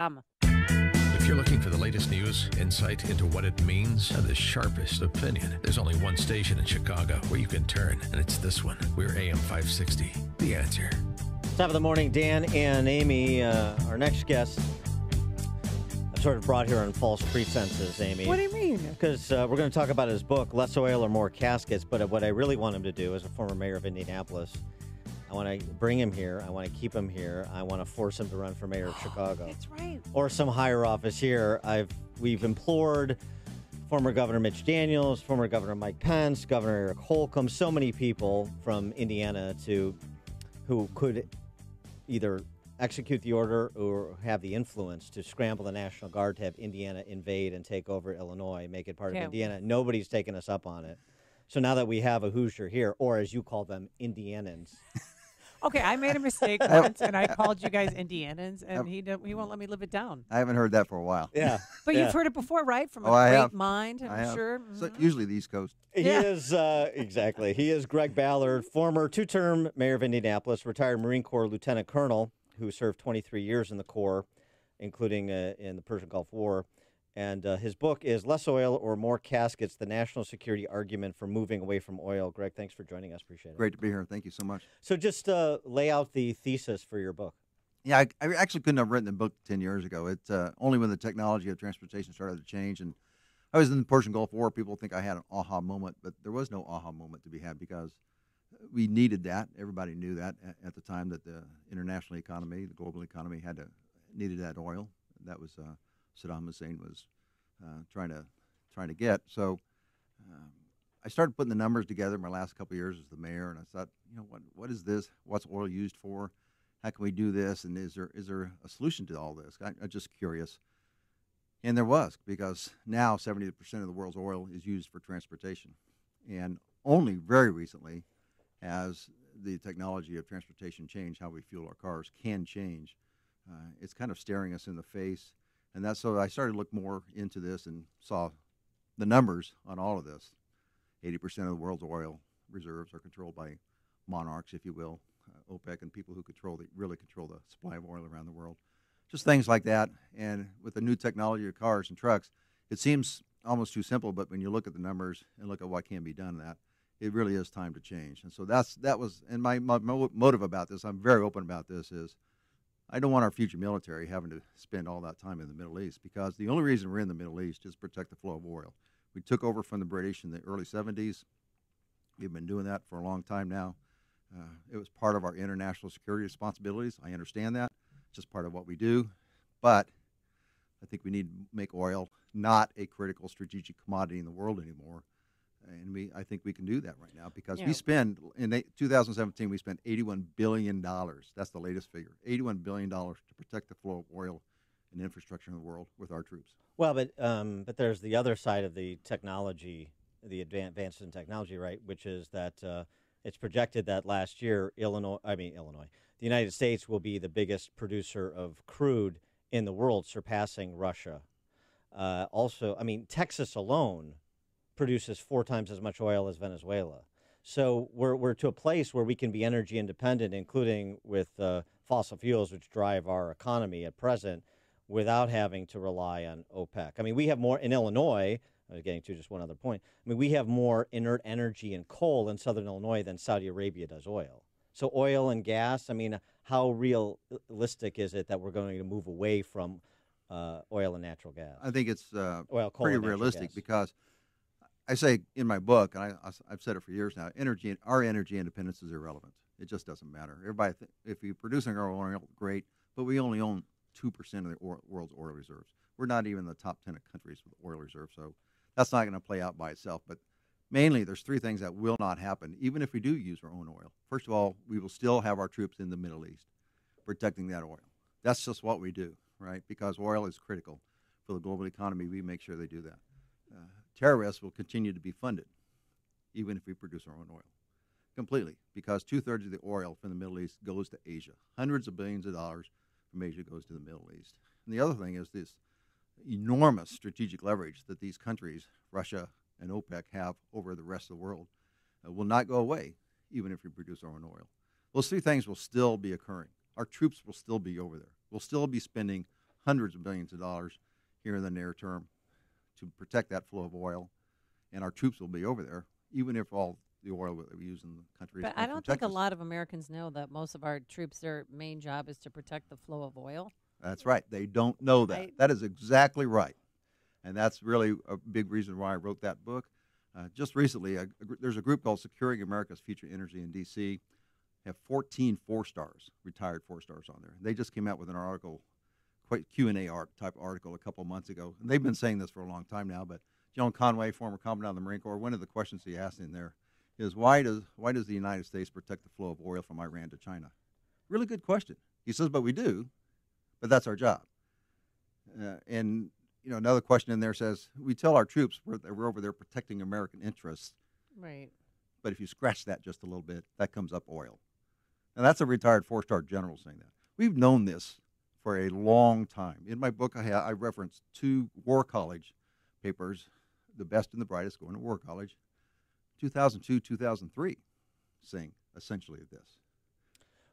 Um, If you're looking for the latest news, insight into what it means, and the sharpest opinion, there's only one station in Chicago where you can turn, and it's this one. We're AM 560. The answer. Top of the morning, Dan and Amy, uh, our next guest. I've sort of brought here on false pretenses, Amy. what do you mean? Because uh, we're going to talk about his book, Less Oil or More Caskets. But what I really want him to do, as a former mayor of Indianapolis, I want to bring him here. I want to keep him here. I want to force him to run for mayor of Chicago That's right. or some higher office here. I've we've implored former Governor Mitch Daniels, former Governor Mike Pence, Governor Eric Holcomb, so many people from Indiana to who could either execute the order or have the influence to scramble the National Guard to have Indiana invade and take over Illinois, make it part Yeah. of Indiana. Nobody's taken us up on it. So now that we have a Hoosier here, or as you call them, Indianans. Okay, I made a mistake once, and I called you guys Indianans, and he don't, he won't let me live it down. I haven't heard that for a while. Yeah. But yeah. you've heard it before, right? From a Oh, I great have. mind, I'm I have. sure. So Mhm. usually the East Coast. He Yeah. is uh, exactly. He is Greg Ballard, former two-term mayor of Indianapolis, retired Marine Corps lieutenant colonel who served 23 years in the Corps, including uh, in the Persian Gulf War. And uh, his book is "Less Oil or More Caskets: The National Security Argument for Moving Away from Oil." Greg, thanks for joining us. Appreciate it. Great to be here. Thank you so much. So, just uh, lay out the thesis for your book. Yeah, I, I actually couldn't have written the book 10 years ago. It uh, only when the technology of transportation started to change. And I was in the Persian Gulf War. People think I had an aha moment, but there was no aha moment to be had because we needed that. Everybody knew that at, at the time that the international economy, the global economy, had to needed that oil. That was uh, Saddam Hussein was uh, trying to trying to get. So um, I started putting the numbers together my last couple years as the mayor, and I thought, you know, what what is this? What's oil used for? How can we do this? And is there is there a solution to all this? I, I'm just curious. And there was because now 70% of the world's oil is used for transportation, and only very recently has the technology of transportation changed how we fuel our cars can change. Uh, it's kind of staring us in the face, and that's so I started to look more into this and saw the numbers on all of this. 80% of the world's oil reserves are controlled by monarchs, if you will, uh, OPEC, and people who control the, really control the supply of oil around the world. Just things like that. And with the new technology of cars and trucks, it seems almost too simple. But when you look at the numbers and look at what can be done, that it really is time to change. And so that's that was. And my, my motive about this, I'm very open about this, is I don't want our future military having to spend all that time in the Middle East because the only reason we're in the Middle East is to protect the flow of oil. We took over from the British in the early 70s. We've been doing that for a long time now. Uh, it was part of our international security responsibilities. I understand that. It's just part of what we do. But I think we need to make oil not a critical strategic commodity in the world anymore. And we, I think we can do that right now because Yeah. we spend, in 2017, we spent $81 billion. That's the latest figure $81 billion to protect the flow of oil and infrastructure in the world with our troops. Well, but um, but there's the other side of the technology, the advances in technology, right? Which is that uh, it's projected that last year, Illinois, I mean Illinois, the United States will be the biggest producer of crude in the world, surpassing Russia. Uh, also, I mean Texas alone produces four times as much oil as Venezuela. So we're we're to a place where we can be energy independent, including with uh, fossil fuels, which drive our economy at present without having to rely on OPEC. I mean, we have more in Illinois. I was getting to just one other point. I mean, we have more inert energy and coal in southern Illinois than Saudi Arabia does oil. So, oil and gas, I mean, how realistic is it that we're going to move away from uh, oil and natural gas? I think it's uh, coal pretty realistic gas. because I say in my book, and I, have said it for years now, energy, our energy independence is irrelevant. It just doesn't matter. Everybody, th- if you're producing our oil, great, but we only own two percent of the or- world's oil reserves. We're not even in the top ten of countries with oil reserves, so that's not going to play out by itself. But mainly, there's three things that will not happen, even if we do use our own oil. First of all, we will still have our troops in the Middle East protecting that oil. That's just what we do, right? Because oil is critical for the global economy. We make sure they do that. Terrorists will continue to be funded, even if we produce our own oil, completely, because two thirds of the oil from the Middle East goes to Asia. Hundreds of billions of dollars from Asia goes to the Middle East. And the other thing is this enormous strategic leverage that these countries, Russia and OPEC, have over the rest of the world, uh, will not go away, even if we produce our own oil. Those three things will still be occurring. Our troops will still be over there. We'll still be spending hundreds of billions of dollars here in the near term to protect that flow of oil, and our troops will be over there, even if all the oil that we use in the country. But I don't think a lot of Americans know that most of our troops, their main job is to protect the flow of oil. That's right. They don't know that. I- that is exactly right, and that's really a big reason why I wrote that book. Uh, just recently, a, a gr- there's a group called Securing America's Future Energy in D.C. Have 14 four stars, retired four stars on there. They just came out with an article, quite Q and A art type article a couple months ago. And they've been saying this for a long time now. But John Conway, former commandant of the Marine Corps, one of the questions he asked in there is why does why does the United States protect the flow of oil from Iran to China? Really good question. He says, but we do, but that's our job. Uh, and you know, another question in there says we tell our troops we're, that we're over there protecting American interests, Right. but if you scratch that just a little bit, that comes up oil. And that's a retired four-star general saying that. We've known this for a long time. In my book, I, ha- I reference two War College papers, the best and the brightest going to War College, 2002, 2003, saying essentially this.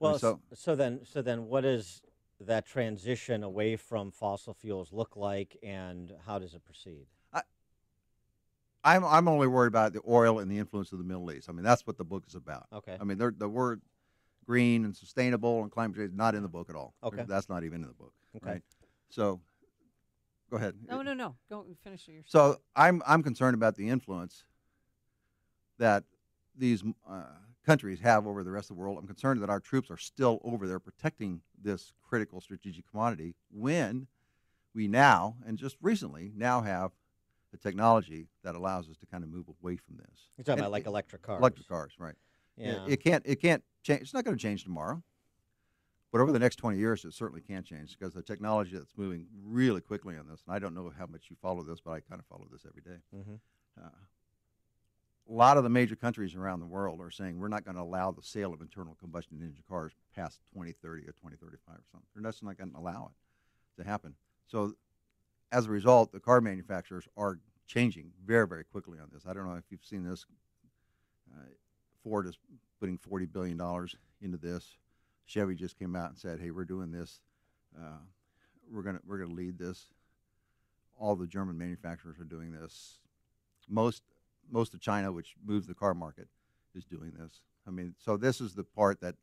Well, so- so then so then what does that transition away from fossil fuels look like, and how does it proceed? I'm, I'm only worried about the oil and the influence of the Middle East. I mean, that's what the book is about. Okay. I mean, the word green and sustainable and climate change not in the book at all. Okay. That's not even in the book. Okay. Right. So, go ahead. No, no, no. Go finish your. So I'm I'm concerned about the influence that these uh, countries have over the rest of the world. I'm concerned that our troops are still over there protecting this critical strategic commodity when we now and just recently now have the technology that allows us to kind of move away from this. You're talking And about like it- electric cars. Electric cars, right? It- Yeah. It, can't. It can't change. It's not going to change tomorrow. But over the next 20 years, it certainly can change because the technology that's moving really quickly on this, and I don't know how much you follow this, but I kind of follow this every day. Mhm. Uh, a lot of the major countries around the world are saying we're not going to allow the sale of internal combustion engine cars past 2030 or 2035 or something. They're just not going to allow it to happen. So, as a result, the car manufacturers are changing very, very quickly on this. I don't know if you've seen this. Uh, Ford is putting $40 billion into this. Chevy just came out and said, "Hey, we're doing this. Uh, we're gonna we're gonna lead this." All the German manufacturers are doing this. Most most of China, which moves the car market, is doing this. I mean, so this is the part that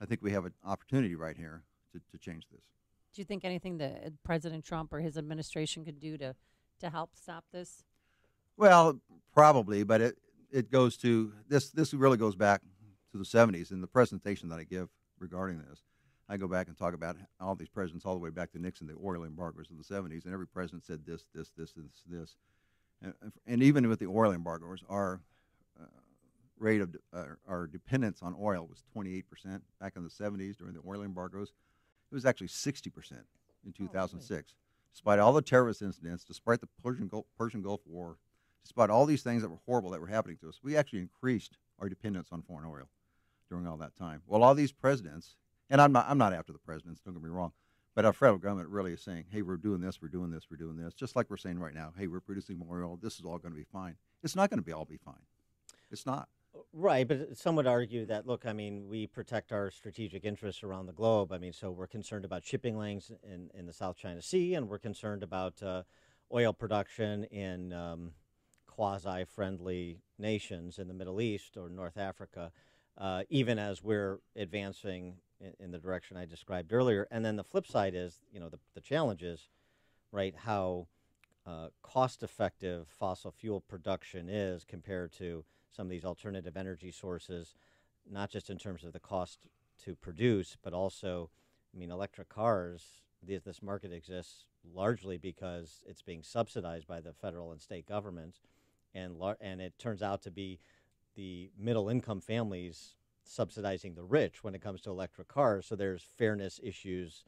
I think we have an opportunity right here to, to change this. Do you think anything that uh, President Trump or his administration could do to to help stop this? Well, probably, but it it goes to this. This really goes back to the '70s. In the presentation that I give regarding this, I go back and talk about all these presidents, all the way back to Nixon, the oil embargoes of the '70s, and every president said this, this, this, this, this, and, and even with the oil embargoes, our uh, rate of uh, our dependence on oil was 28 percent back in the '70s during the oil embargoes. It was actually 60 percent in 2006 despite all the terrorist incidents, despite the Persian Gulf, Persian Gulf War, despite all these things that were horrible that were happening to us, we actually increased our dependence on foreign oil during all that time. Well, all these presidents, and I'm not, I'm not after the presidents, don't get me wrong, but our federal government really is saying, hey, we're doing this, we're doing this, we're doing this, just like we're saying right now, hey, we're producing more oil, this is all going to be fine. It's not going to be all be fine. It's not. Right, but some would argue that look, I mean, we protect our strategic interests around the globe. I mean, so we're concerned about shipping lanes in, in the South China Sea, and we're concerned about uh, oil production in um, quasi-friendly nations in the Middle East or North Africa, uh, even as we're advancing in, in the direction I described earlier. And then the flip side is, you know, the, the challenge is, right, how uh, cost-effective fossil fuel production is compared to some of these alternative energy sources, not just in terms of the cost to produce, but also, I mean, electric cars. This, this market exists largely because it's being subsidized by the federal and state governments, and and it turns out to be the middle income families subsidizing the rich when it comes to electric cars. So there's fairness issues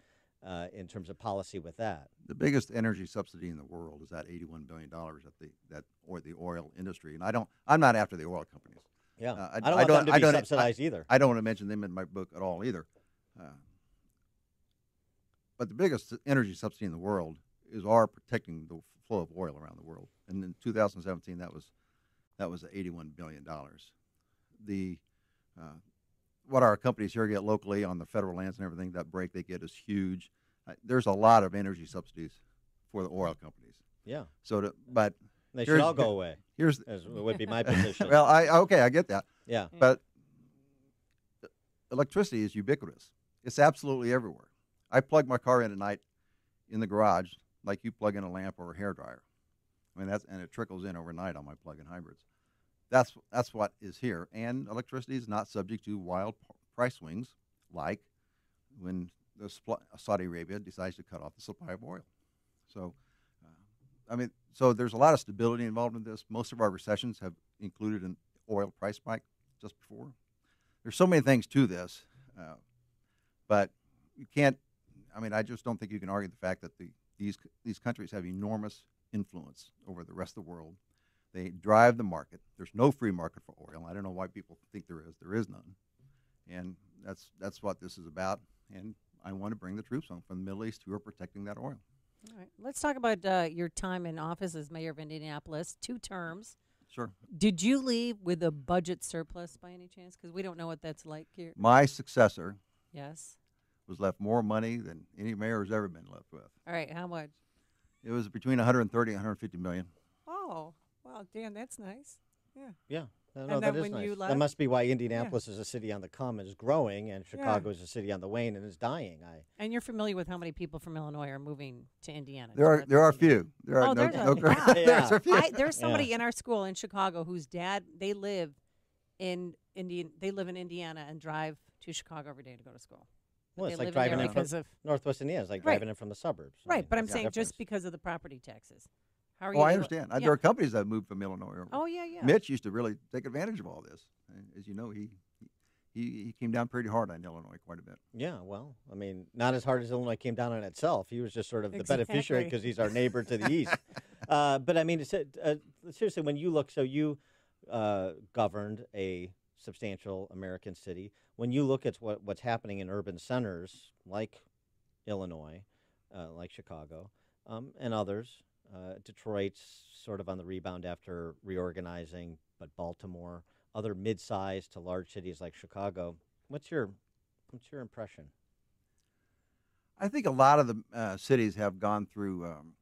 uh, in terms of policy with that. The biggest energy subsidy in the world is that $81 billion that the, that, or the oil industry. And I don't, I'm not after the oil companies. Yeah, Uh, I, I- don't I want don't- them to I be don't- I- either. I don't want to mention them in my book at all either. Uh, but the biggest energy subsidy in the world is our protecting the flow of oil around the world. And in 2017, that was that was 81 billion dollars. The uh, what our companies here get locally on the federal lands and everything, that break they get is huge. I- there's a lot of energy subsidies for the oil companies. Yeah, So, to, but they should all go away. here's As would be my position. well, I okay, I get that, yeah, but electricity is ubiquitous. It's absolutely everywhere. I plug my car in at night in the garage like you plug in a lamp or a hair dryer. I mean that's and it trickles in overnight on my plug-in hybrids. That's that's what is here, and electricity is not subject to wild price swings like when the supply, Saudi Arabia decides to cut off the supply of oil. So, uh, I mean, so there's a lot of stability involved in this. Most of our recessions have included an oil price spike just before. There's so many things to this, uh, but you can't. I mean, I just don't think you can argue the fact that the these these countries have enormous influence over the rest of the world. They drive the market. There's no free market for oil. I don't know why people think there is. There is none, and that's that's what this is about. And I want to bring the troops home from the Middle East who are protecting that oil. All right. Let's talk about uh, your time in office as mayor of Indianapolis, two terms. Sure. Did you leave with a budget surplus by any chance? Because we don't know what that's like here. My successor Yes. was left more money than any mayor has ever been left with. All right. How much? It was between 130 and 150 million. Oh, well, Dan, that's nice. Yeah. yeah. No, And no, that is when nice. you That must be why Indianapolis is a city on the come and is growing, and Yeah. Chicago is a city on the wane and is dying. I And you're familiar with how many people from Illinois are moving to Indiana? There are there are them few. There are Oh, no, there's a- no wow. there's a few. I, there's somebody Yeah. in our school in Chicago whose dad they live in Indian. They live in Indiana and drive to Chicago every day to go to school. But well, it's like live in driving in from because of Northwest Indiana. It's like Right. driving in from the suburbs. I right. mean, But I'm there's a saying difference. just because of the property taxes. How are you? Oh, I able- understand. Uh, yeah. There are companies that moved from Illinois. over. Oh yeah, yeah. Mitch used to really take advantage of all this. And As you know, he he he came down pretty hard on Illinois quite a bit. Yeah, well, I mean, not as hard as Illinois came down on itself. He was just sort of the beneficiary Exactly. because he's our neighbor to the east. Uh, but I mean, it's, uh, seriously, when you look, so you uh, governed a substantial American city. When you look at what, what's happening in urban centers like Illinois, uh, like Chicago, um, and others, uh, Detroit's sort of on the rebound after reorganizing, but Baltimore, other mid-sized to large cities like Chicago. What's your what's your impression? I think a lot of the uh, cities have gone through um,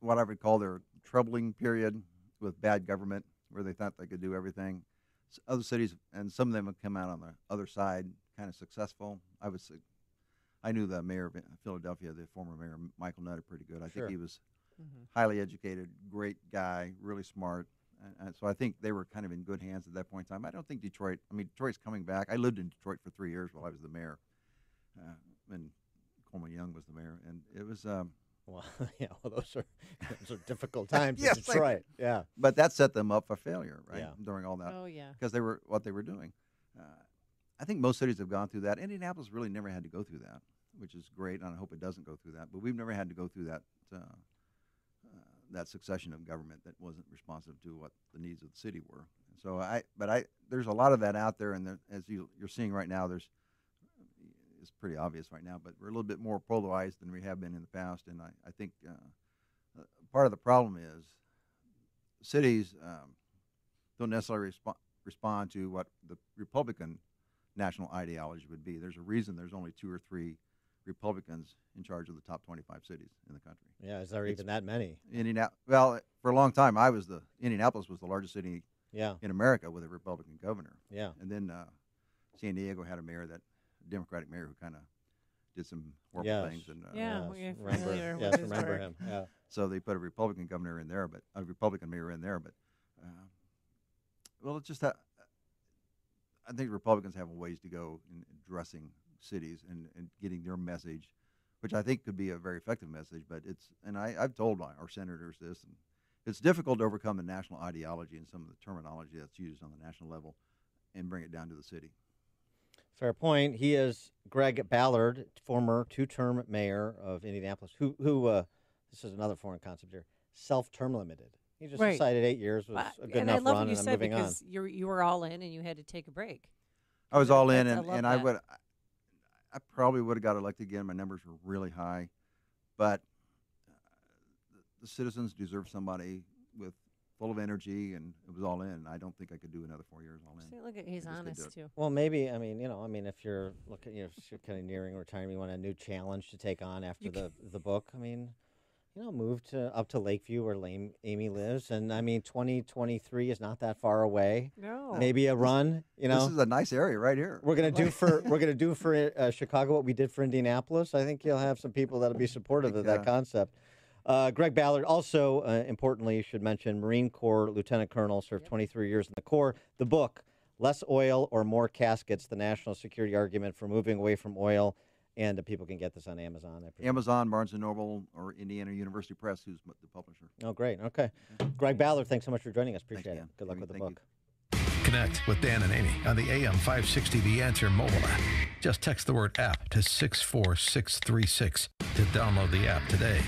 what I would call their troubling period with bad government, where they thought they could do everything. S- Other cities, and some of them have come out on the other side, kind of successful. I was, I knew the mayor of Philadelphia, the former mayor Michael Nutter, pretty good. I Sure. think he was Mhm. highly educated, great guy, really smart. And, and so I think they were kind of in good hands at that point in time. I don't think Detroit. I mean, Detroit's coming back. I lived in Detroit for three years while I was the mayor, uh, and Coleman Young was the mayor, and it was. Um, Well, yeah, well, those are those are difficult times Yes, in I- Detroit. Yeah, but that set them up for failure, right? Yeah. During all that, Oh yeah. because they were what they were doing. Uh, I think most cities have gone through that. Indianapolis really never had to go through that, which is great, and I hope it doesn't go through that. But we've never had to go through that. Uh, uh, that succession of government that wasn't responsive to what the needs of the city were. So I, but I, there's a lot of that out there, and there, as you, you're seeing right now, there's, it's pretty obvious right now, but we're a little bit more polarized than we have been in the past, and I, I think uh, uh, part of the problem is cities um, don't necessarily respo- respond to what the Republican national ideology would be. There's a reason there's only two or three Republicans in charge of the top 25 cities in the country. yeah. Is there It's- even that many? Indianapolis. Well, for a long time, I was the Indianapolis was the largest city Yeah, in America with a Republican governor, yeah. and then uh, San Diego had a mayor that Democratic mayor who kind of did some horrible Yes. things, and uh, Yeah, yes, we're remember, familiar with yes, remember him. Yeah, so they put a Republican governor in there, but a Republican mayor in there. But uh, well, it's just that I think Republicans have a ways to go in addressing cities and, and getting their message, which I think could be a very effective message. But it's and I, I've told my, our senators this, and it's difficult to overcome the national ideology and some of the terminology that's used on the national level, and bring it down to the city. Fair point. He is Greg Ballard, former two-term mayor of Indianapolis. Who, who? Uh, this is another foreign concept here. Self-term limited. He just Right. decided eight years was a good and I love run, what you and I'm said moving on. because you you were all in and you had to take a break. I was all in, that's- I and, and I would, I probably would have got elected again. My numbers were really high, but uh, the, the citizens deserve somebody with full of energy, and it was all in. I don't think I could do another four years all in. See, look at he's just couldn't do honest too. Well, maybe. I mean, you know, I mean, if you're looking, you know, if you're kind of nearing retirement, you want a new challenge to take on after the the book. I mean, you know, move to up to Lakeview where Lame, Amy lives, and I mean, 2023 is not that far away. No. Maybe a run. You know, This is a nice area right here. we're gonna do for we're gonna do for uh, Chicago what we did for Indianapolis. I think you'll have some people that'll be supportive of that uh, concept. Uh, Greg Ballard, also uh, importantly, should mention Marine Corps Lieutenant Colonel, served 23 years in the Corps. The book, Less Oil or More Caskets: The National Security Argument for Moving Away from Oil, and uh, people can get this on Amazon. Amazon, Barnes and Noble, or Indiana University Press, who's the publisher. Oh, great. Okay, Greg Ballard, thanks so much for joining us. Appreciate Dan. it. Good luck Amy, with the thank you. book. Connect with Dan and Amy on the AM 560 The Answer mobile app. Just text the word app to 64636 to download the app today.